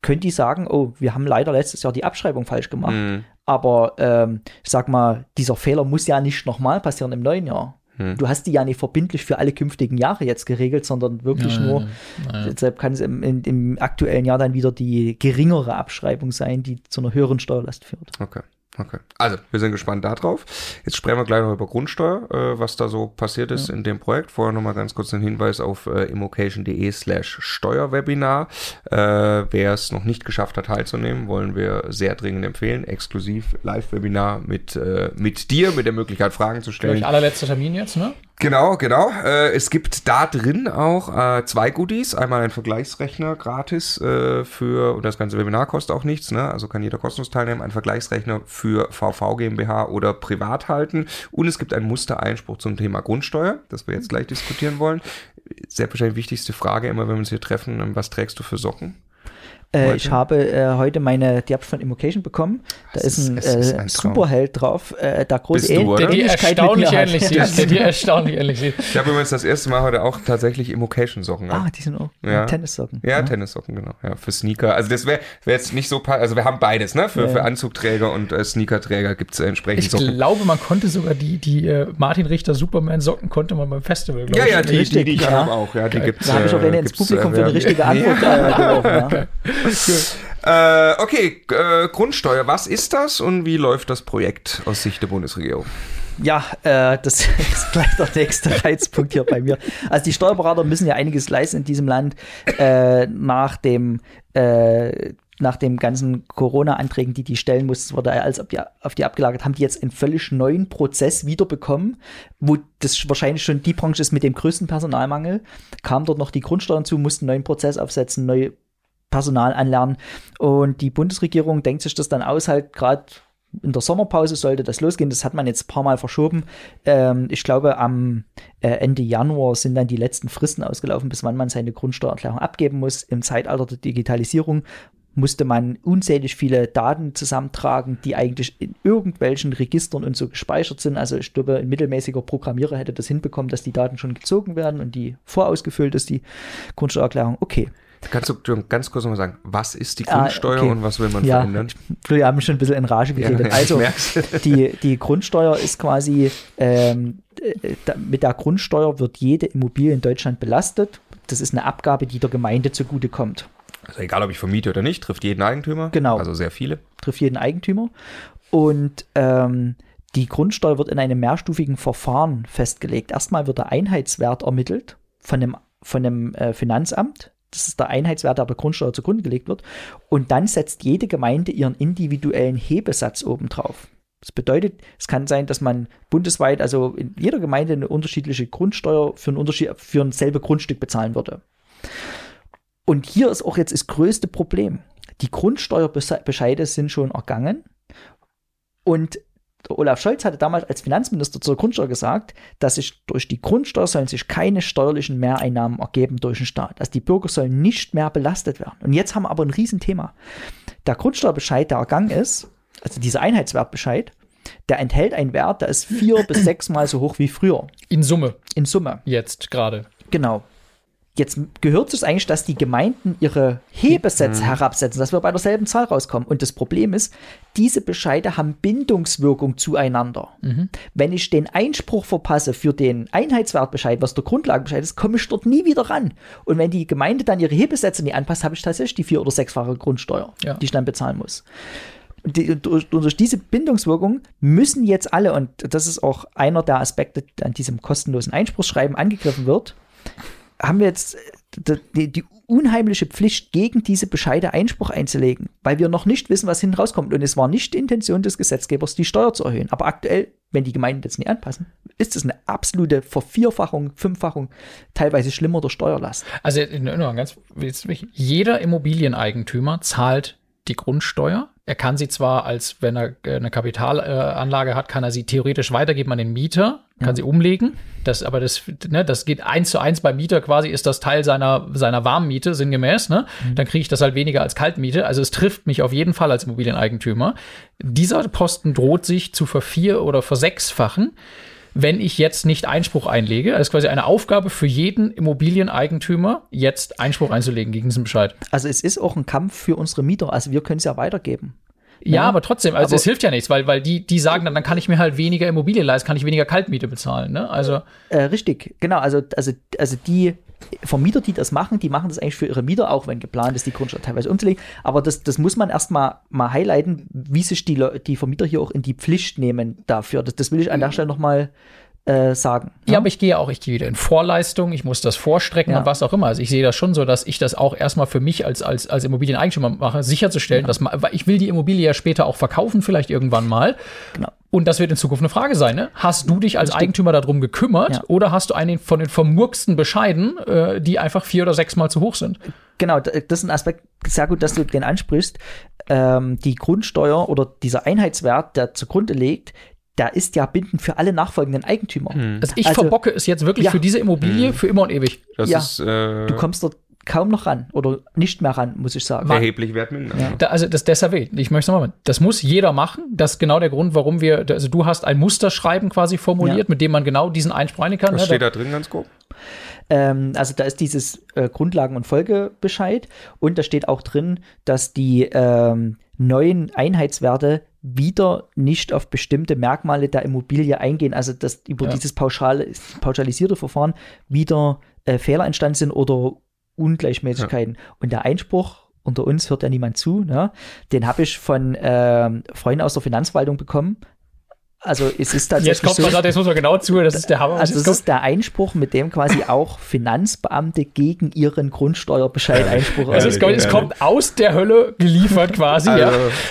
können die sagen, oh, wir haben leider letztes Jahr die Abschreibung falsch gemacht. Mhm. Aber ähm, ich sag mal, dieser Fehler muss ja nicht nochmal passieren im neuen Jahr. Hm. Du hast die ja nicht verbindlich für alle künftigen Jahre jetzt geregelt, sondern wirklich Ja, nur, ja, ja. deshalb kann es im, im, im aktuellen Jahr dann wieder die geringere Abschreibung sein, die zu einer höheren Steuerlast führt. Okay. Okay. Also, wir sind gespannt darauf. Jetzt sprechen wir gleich noch über Grundsteuer, äh, was da so passiert ist ja. in dem Projekt. Vorher nochmal ganz kurz einen Hinweis auf äh, immocation.de slash Steuerwebinar. Äh, wer es noch nicht geschafft hat, teilzunehmen, wollen wir sehr dringend empfehlen. Exklusiv Live-Webinar mit, äh, mit dir, mit der Möglichkeit, Fragen zu stellen. Gleich allerletzter Termin jetzt, ne? Genau, genau. Äh, es gibt da drin auch äh, zwei Goodies. Einmal ein Vergleichsrechner gratis äh, für, und das ganze Webinar kostet auch nichts, ne? also kann jeder kostenlos teilnehmen, ein Vergleichsrechner für VV GmbH oder privat halten. Und es gibt einen Mustereinspruch zum Thema Grundsteuer, das wir jetzt gleich diskutieren wollen. Selbstverständlich wichtigste Frage immer, wenn wir uns hier treffen, was trägst du für Socken? Äh, ich habe äh, heute meine, die habe ich von Immocation bekommen. Da ist, ist ein, ist ein äh, Superheld drauf, äh, da große Bist du, der dir erstaunlich ähnlich sieht. Der dir erstaunlich ähnlich sieht. Ich habe übrigens das erste Mal heute auch tatsächlich Immocation-Socken. Ah, die sind auch ja. Tennissocken. Ja, ja, Tennissocken, genau. Ja, für Sneaker. Also das wäre wär jetzt nicht so, also wir haben beides, ne? Für, ja. für Anzugträger und äh, Sneakerträger gibt es äh, entsprechend ich Socken. Ich glaube, man konnte sogar die, die äh, Martin Richter Superman-Socken konnte man beim Festival, Ja, ja, die, die, die, ich habe auch. Ja, die gibt's, da habe ich auch eine ins Publikum für eine richtige Antwort <laughs> <laughs> Äh, okay, äh, Grundsteuer, was ist das und wie läuft das Projekt aus Sicht der Bundesregierung? Ja, äh, das <laughs> ist gleich der nächste Reizpunkt hier bei mir. Also die Steuerberater müssen ja einiges leisten in diesem Land äh, nach dem äh, nach den ganzen Corona-Anträgen, die die stellen mussten, wurde alles auf die, auf die abgelagert, haben die jetzt einen völlig neuen Prozess wiederbekommen, wo das wahrscheinlich schon die Branche ist mit dem größten Personalmangel. Kam dort noch die Grundsteuern zu, mussten einen neuen Prozess aufsetzen, neue Personal anlernen. Und die Bundesregierung denkt sich das dann aus, halt gerade in der Sommerpause sollte das losgehen. Das hat man jetzt ein paar Mal verschoben. Ähm, ich glaube, am äh, Ende Januar sind dann die letzten Fristen ausgelaufen, bis wann man seine Grundsteuererklärung abgeben muss. Im Zeitalter der Digitalisierung musste man unzählig viele Daten zusammentragen, die eigentlich in irgendwelchen Registern und so gespeichert sind. Also ich glaube, ein mittelmäßiger Programmierer hätte das hinbekommen, dass die Daten schon gezogen werden und die vorausgefüllt ist, die Grundsteuererklärung. Okay. Kannst du ganz kurz nochmal sagen, was ist die Grundsteuer ah, okay. und was will man ja, verändern? Wir haben schon ein bisschen in Rage geredet. <laughs> Ja, also, die, die Grundsteuer ist quasi, ähm, mit der Grundsteuer wird jede Immobilie in Deutschland belastet. Das ist eine Abgabe, die der Gemeinde zugutekommt. Also egal, ob ich vermiete oder nicht, trifft jeden Eigentümer. Genau. Also sehr viele. Trifft jeden Eigentümer. Und ähm, die Grundsteuer wird in einem mehrstufigen Verfahren festgelegt. Erstmal wird der Einheitswert ermittelt von dem, von dem äh, Finanzamt das ist der Einheitswert, der der Grundsteuer zugrunde gelegt wird. Und dann setzt jede Gemeinde ihren individuellen Hebesatz obendrauf. Das bedeutet, es kann sein, dass man bundesweit, also in jeder Gemeinde eine unterschiedliche Grundsteuer für ein, Unterschied, für ein selbe Grundstück bezahlen würde. Und hier ist auch jetzt das größte Problem. Die Grundsteuerbescheide sind schon ergangen und Olaf Scholz hatte damals als Finanzminister zur Grundsteuer gesagt, dass sich durch die Grundsteuer sollen sich keine steuerlichen Mehreinnahmen ergeben durch den Staat. Also die Bürger sollen nicht mehr belastet werden. Und jetzt haben wir aber ein Riesenthema. Der Grundsteuerbescheid, der ergangen ist, also dieser Einheitswertbescheid, der enthält einen Wert, der ist vier bis sechsmal so hoch wie früher. In Summe. In Summe. Jetzt gerade. Genau. Jetzt gehört es eigentlich, dass die Gemeinden ihre Hebesätze mhm. herabsetzen, dass wir bei derselben Zahl rauskommen. Und das Problem ist, diese Bescheide haben Bindungswirkung zueinander. Mhm. Wenn ich den Einspruch verpasse für den Einheitswertbescheid, was der Grundlagenbescheid ist, komme ich dort nie wieder ran. Und wenn die Gemeinde dann ihre Hebesätze nie anpasst, habe ich tatsächlich die vier- oder sechsfache Grundsteuer, ja. die ich dann bezahlen muss. Und die, durch, durch, diese Bindungswirkung müssen jetzt alle, und das ist auch einer der Aspekte, der an diesem kostenlosen Einspruchsschreiben angegriffen wird, haben wir jetzt äh, die, die, unheimliche Pflicht, gegen diese Bescheide Einspruch einzulegen, weil wir noch nicht wissen, was hinten rauskommt. Und es war nicht die Intention des Gesetzgebers, die Steuer zu erhöhen. Aber aktuell, wenn die Gemeinden jetzt nicht anpassen, ist es eine absolute Vervierfachung, Fünffachung, teilweise schlimmer der Steuerlast. Also in Erinnerung, ganz jeder Immobilieneigentümer zahlt die Grundsteuer. Er kann sie zwar als, wenn er äh, eine Kapitalanlage hat, kann er sie theoretisch weitergeben an den Mieter, kann ja. sie umlegen. Das, aber das, ne, das geht eins zu eins beim Mieter quasi, ist das Teil seiner, seiner Warmmiete, sinngemäß, ne? Mhm. Dann kriege ich das halt weniger als Kaltmiete. Also es trifft mich auf jeden Fall als Immobilieneigentümer. Dieser Posten droht sich zu vervier- oder versechsfachen wenn ich jetzt nicht Einspruch einlege. Das ist quasi eine Aufgabe für jeden Immobilieneigentümer, jetzt Einspruch einzulegen gegen diesen Bescheid. Also es ist auch ein Kampf für unsere Mieter. Also wir können es ja weitergeben. Ja, ja, aber trotzdem, also es hilft ja nichts, weil, weil die, die sagen dann, dann kann ich mir halt weniger Immobilien leisten, kann ich weniger Kaltmiete bezahlen. Ne? Also äh, richtig, genau. Also, also, also die Vermieter, die das machen, die machen das eigentlich für ihre Mieter, auch wenn geplant ist, die Grundstücke teilweise umzulegen. Aber das, das muss man erstmal mal highlighten, wie sich die, die Vermieter hier auch in die Pflicht nehmen dafür. Das, das will ich an der Stelle nochmal äh, sagen. Ja, ja, aber ich gehe auch, ich gehe wieder in Vorleistung, ich muss das vorstrecken ja. und was auch immer. Also ich sehe das schon so, dass ich das auch erstmal für mich als, als, als Immobilieneigentümer mache, sicherzustellen, ja. dass man, weil ich will die Immobilie ja später auch verkaufen, vielleicht irgendwann mal. Genau. Und das wird in Zukunft eine Frage sein. Ne? Hast du dich als Eigentümer darum gekümmert ja. oder hast du einen von den vermurksten Bescheiden, äh, die einfach vier oder sechs Mal zu hoch sind? Genau, das ist ein Aspekt, sehr gut, dass du den ansprichst. Ähm, die Grundsteuer oder dieser Einheitswert, der zugrunde liegt, da ist ja bindend für alle nachfolgenden Eigentümer. Hm. Also ich also, verbocke es jetzt wirklich ja. für diese Immobilie hm. für immer und ewig. Das ja, ist, äh, du kommst dort kaum noch ran oder nicht mehr ran, muss ich sagen. Erheblich wertminder. Ja. Da, also das deshalb, ich möchte nochmal, das muss jeder machen. Das ist genau der Grund, warum wir, also du hast ein Musterschreiben quasi formuliert, ja. mit dem man genau diesen Einspruch kann. Was ne? steht da drin ganz grob? Ähm, also da ist dieses äh, Grundlagen- und Folgebescheid und da steht auch drin, dass die ähm, neuen Einheitswerte wieder nicht auf bestimmte Merkmale der Immobilie eingehen, also dass über ja. dieses pauschal, pauschalisierte Verfahren wieder äh, Fehler entstanden sind oder Ungleichmäßigkeiten. Ja. Und der Einspruch unter uns hört ja niemand zu, ne? den habe ich von äh, Freunden aus der Finanzverwaltung bekommen. Also es ist tatsächlich Jetzt kommt man so, da, jetzt muss man genau zu, das ist der Hammer. Also das ist der Einspruch, mit dem quasi auch Finanzbeamte gegen ihren Grundsteuerbescheid Einspruch Also es, kommt, es kommt aus der Hölle geliefert quasi, also,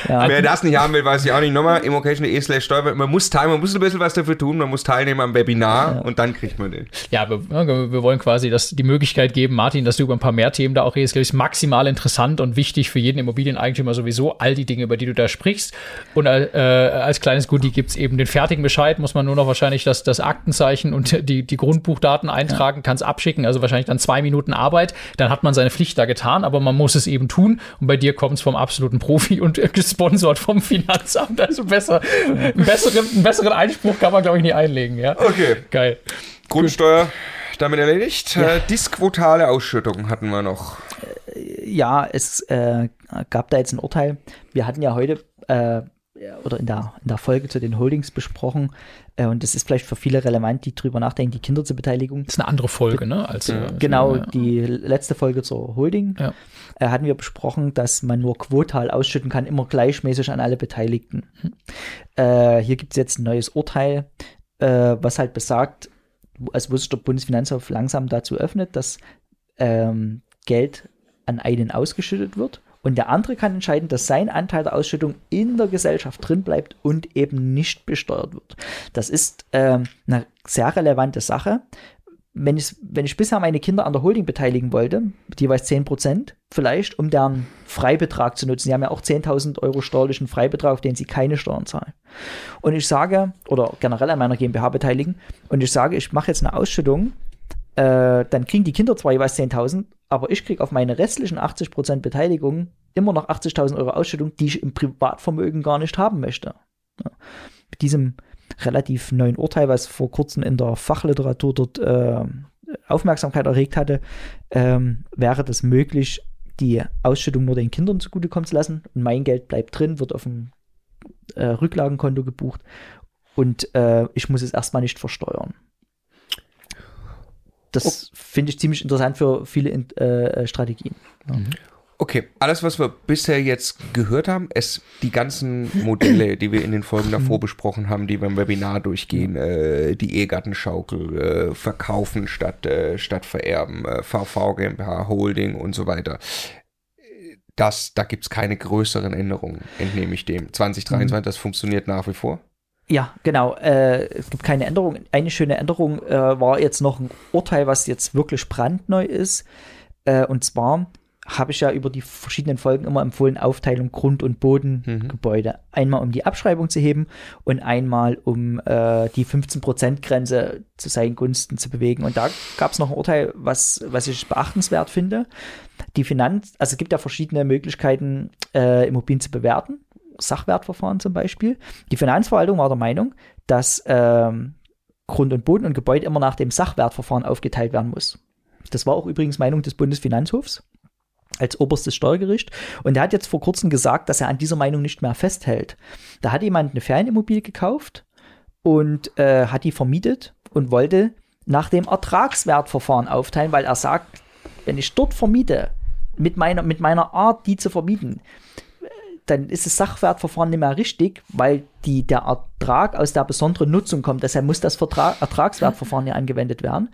ja. ja. Wer das nicht haben will, weiß ich auch nicht. Nochmal, immocation.de slash Steuer. Man muss teilnehmen, man muss ein bisschen was dafür tun, man muss teilnehmen am Webinar ja. und dann kriegt man den. Ja, wir, wir wollen quasi das, die Möglichkeit geben, Martin, dass du über ein paar mehr Themen da auch redest. Glaube ich, ist maximal interessant und wichtig für jeden Immobilieneigentümer sowieso, all die Dinge, über die du da sprichst. Und äh, als kleines Goodie gibt es eben den den fertigen Bescheid muss man nur noch wahrscheinlich das, das Aktenzeichen und die, die Grundbuchdaten eintragen, ja. kann es abschicken, also wahrscheinlich dann zwei Minuten Arbeit. Dann hat man seine Pflicht da getan, aber man muss es eben tun. Und bei dir kommt es vom absoluten Profi und <laughs> gesponsert vom Finanzamt. Also besser, einen, besseren, einen besseren Einspruch kann man, glaube ich, nicht einlegen. Ja? Okay. Geil. Grundsteuer damit erledigt. Ja. Äh, disquotale Ausschüttung hatten wir noch. Ja, es äh, gab da jetzt ein Urteil. Wir hatten ja heute äh, oder in der, in der Folge zu den Holdings besprochen. Äh, und das ist vielleicht für viele relevant, die drüber nachdenken, die Kinder zur Beteiligung. Das ist eine andere Folge, ne? Als, äh, genau, ja. die letzte Folge zur Holding ja. äh, hatten wir besprochen, dass man nur quotal ausschütten kann, immer gleichmäßig an alle Beteiligten. Mhm. Äh, hier gibt es jetzt ein neues Urteil, äh, was halt besagt, also wo sich der Bundesfinanzhof langsam dazu öffnet, dass ähm, Geld an einen ausgeschüttet wird und der andere kann entscheiden, dass sein Anteil der Ausschüttung in der Gesellschaft drin bleibt und eben nicht besteuert wird. Das ist äh, eine sehr relevante Sache. Wenn ich, wenn ich bisher meine Kinder an der Holding beteiligen wollte, jeweils 10 Prozent, vielleicht, um deren Freibetrag zu nutzen. Sie haben ja auch 10.000 Euro steuerlichen Freibetrag, auf den sie keine Steuern zahlen. Und ich sage, oder generell an meiner GmbH beteiligen, und ich sage, ich mache jetzt eine Ausschüttung, äh, dann kriegen die Kinder zwar jeweils 10.000, aber ich kriege auf meine restlichen 80% Beteiligung immer noch 80.000 Euro Ausschüttung, die ich im Privatvermögen gar nicht haben möchte. Ja. Mit diesem relativ neuen Urteil, was vor kurzem in der Fachliteratur dort äh, Aufmerksamkeit erregt hatte, ähm, wäre das möglich, die Ausschüttung nur den Kindern zugutekommen zu lassen und mein Geld bleibt drin, wird auf dem äh, Rücklagenkonto gebucht und äh, ich muss es erstmal nicht versteuern das oh. finde ich ziemlich interessant für viele äh, Strategien. Ja. Mhm. Okay, alles, was wir bisher jetzt gehört haben, es die ganzen Modelle, die wir in den Folgen <clears throat> davor besprochen haben, die wir im Webinar durchgehen, äh, die Ehegattenschaukel, äh, verkaufen statt, äh, statt vererben, VV äh, GmbH, Holding und so weiter. Das, da gibt es keine größeren Änderungen, entnehme ich dem. 2023, mhm. das funktioniert nach wie vor. Ja, genau. Äh, es gibt keine Änderung. Eine schöne Änderung äh, war jetzt noch ein Urteil, was jetzt wirklich brandneu ist. Äh, und zwar habe ich ja über die verschiedenen Folgen immer empfohlen, Aufteilung Grund- und Bodengebäude. Mhm. Einmal um die Abschreibung zu heben und einmal um äh, die 15%-Grenze zu seinen Gunsten zu bewegen. Und da gab es noch ein Urteil, was, was ich beachtenswert finde. Die Finanz, also es gibt ja verschiedene Möglichkeiten, äh, Immobilien zu bewerten. Sachwertverfahren zum Beispiel. Die Finanzverwaltung war der Meinung, dass ähm, Grund und Boden und Gebäude immer nach dem Sachwertverfahren aufgeteilt werden muss. Das war auch übrigens Meinung des Bundesfinanzhofs als oberstes Steuergericht. Und er hat jetzt vor kurzem gesagt, dass er an dieser Meinung nicht mehr festhält. Da hat jemand eine Ferienimmobilie gekauft und äh, hat die vermietet und wollte nach dem Ertragswertverfahren aufteilen, weil er sagt, wenn ich dort vermiete, mit meiner, mit meiner Art, die zu vermieten, dann ist das Sachwertverfahren nicht mehr richtig, weil die, der Ertrag aus der besonderen Nutzung kommt. Deshalb muss das Vertrag, Ertragswertverfahren ja angewendet werden.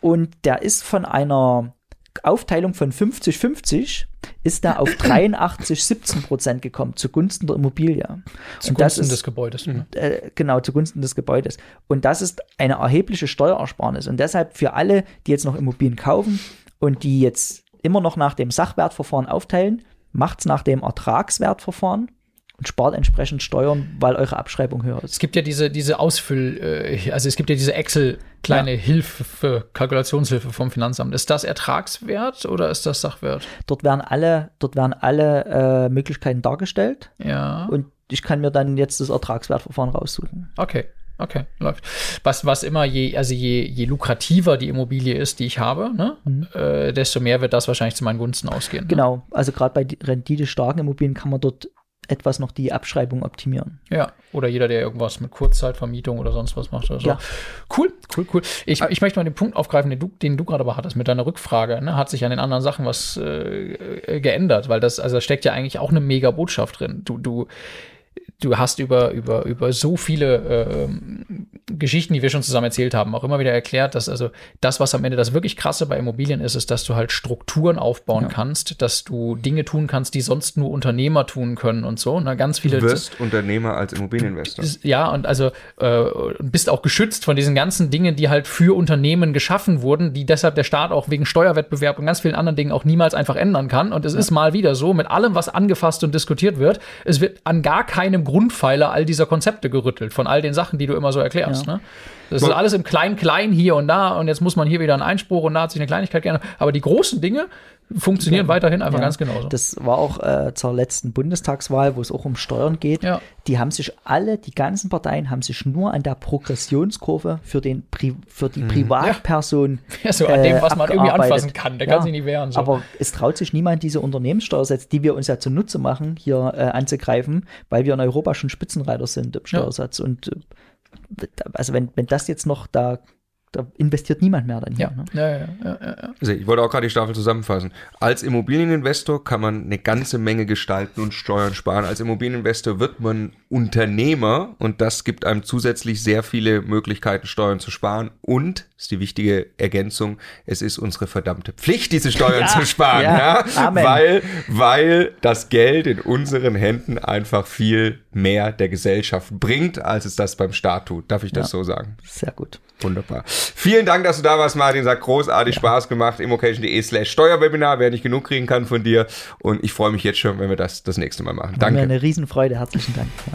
Und der ist von einer Aufteilung von 50-50 ist da auf 83, 17 Prozent gekommen, zugunsten der Immobilie. Zugunsten ist, des Gebäudes. Mhm. Äh, genau, zugunsten des Gebäudes. Und das ist eine erhebliche Steuerersparnis. Und deshalb für alle, die jetzt noch Immobilien kaufen und die jetzt immer noch nach dem Sachwertverfahren aufteilen, macht es nach dem Ertragswertverfahren und spart entsprechend Steuern, weil eure Abschreibung höher ist. Es gibt ja diese, diese Ausfüll, äh, also es gibt ja diese Excel kleine ja. Hilfe, Kalkulationshilfe vom Finanzamt. Ist das Ertragswert oder ist das Sachwert? Dort werden alle, dort werden alle äh, Möglichkeiten dargestellt. Ja. Und ich kann mir dann jetzt das Ertragswertverfahren raussuchen. Okay. Okay, läuft. Was, was immer je, also je, je lukrativer die Immobilie ist, die ich habe, ne, mhm. äh, desto mehr wird das wahrscheinlich zu meinen Gunsten ausgehen. Ne? Genau, also gerade bei renditestarken Immobilien kann man dort etwas noch die Abschreibung optimieren. Ja, oder jeder, der irgendwas mit Kurzzeitvermietung oder sonst was macht. Oder so. Ja. Cool, cool, cool. Ich, ich möchte mal den Punkt aufgreifen, den du, den du gerade aber hattest mit deiner Rückfrage. Ne? Hat sich an den anderen Sachen was äh, geändert? Weil das, also da steckt ja eigentlich auch eine mega Botschaft drin. Du, du, du hast über, über, über so viele äh, Geschichten, die wir schon zusammen erzählt haben, auch immer wieder erklärt, dass also das, was am Ende das wirklich krasse bei Immobilien ist, ist, dass du halt Strukturen aufbauen ja. kannst, dass du Dinge tun kannst, die sonst nur Unternehmer tun können und so. Na, ganz viele. Du wirst Unternehmer als Immobilieninvestor. Ja, und also äh, bist auch geschützt von diesen ganzen Dingen, die halt für Unternehmen geschaffen wurden, die deshalb der Staat auch wegen Steuerwettbewerb und ganz vielen anderen Dingen auch niemals einfach ändern kann. Und es ja. ist mal wieder so, mit allem, was angefasst und diskutiert wird, es wird an gar keinem Grundpfeiler all dieser Konzepte gerüttelt, von all den Sachen, die du immer so erklärst. Ja. Ne? Das ist alles im Klein-Klein hier und da und jetzt muss man hier wieder einen Einspruch und da hat sich eine Kleinigkeit geändert. Aber die großen Dinge funktionieren ja. weiterhin einfach ja. ganz genauso. Das war auch äh, zur letzten Bundestagswahl, wo es auch um Steuern geht. Ja. Die haben sich alle, die ganzen Parteien haben sich nur an der Progressionskurve für, den Pri für die mhm. Privatperson. Ja, <laughs> so an dem, was man irgendwie anfassen kann. Der kann sich nicht wehren. So. Aber es traut sich niemand, diese Unternehmenssteuersätze, die wir uns ja zunutze machen, hier äh, anzugreifen, weil wir in Europa schon Spitzenreiter sind im Steuersatz. Und äh, also wenn, wenn das jetzt noch da da investiert niemand mehr dann hier. Ja. Ne? Ja, ja, ja, ja, Also ich wollte auch gerade die Staffel zusammenfassen. Als Immobilieninvestor kann man eine ganze Menge gestalten und Steuern sparen. Als Immobilieninvestor wird man Unternehmer und das gibt einem zusätzlich sehr viele Möglichkeiten, Steuern zu sparen. Und, ist die wichtige Ergänzung, es ist unsere verdammte Pflicht, diese Steuern ja, zu sparen. Ja, ja? Weil, weil das Geld in unseren Händen einfach viel mehr der Gesellschaft bringt, als es das beim Staat tut. Darf ich das so sagen? Sehr gut. Wunderbar. Vielen Dank, dass du da warst, Martin. Hat großartig. Spaß gemacht. Immocation.de slash Steuerwebinar, wer nicht genug kriegen kann von dir. Und ich freue mich jetzt schon, wenn wir das das nächste Mal machen. Danke. Mir eine Riesenfreude. Herzlichen Dank. Ja.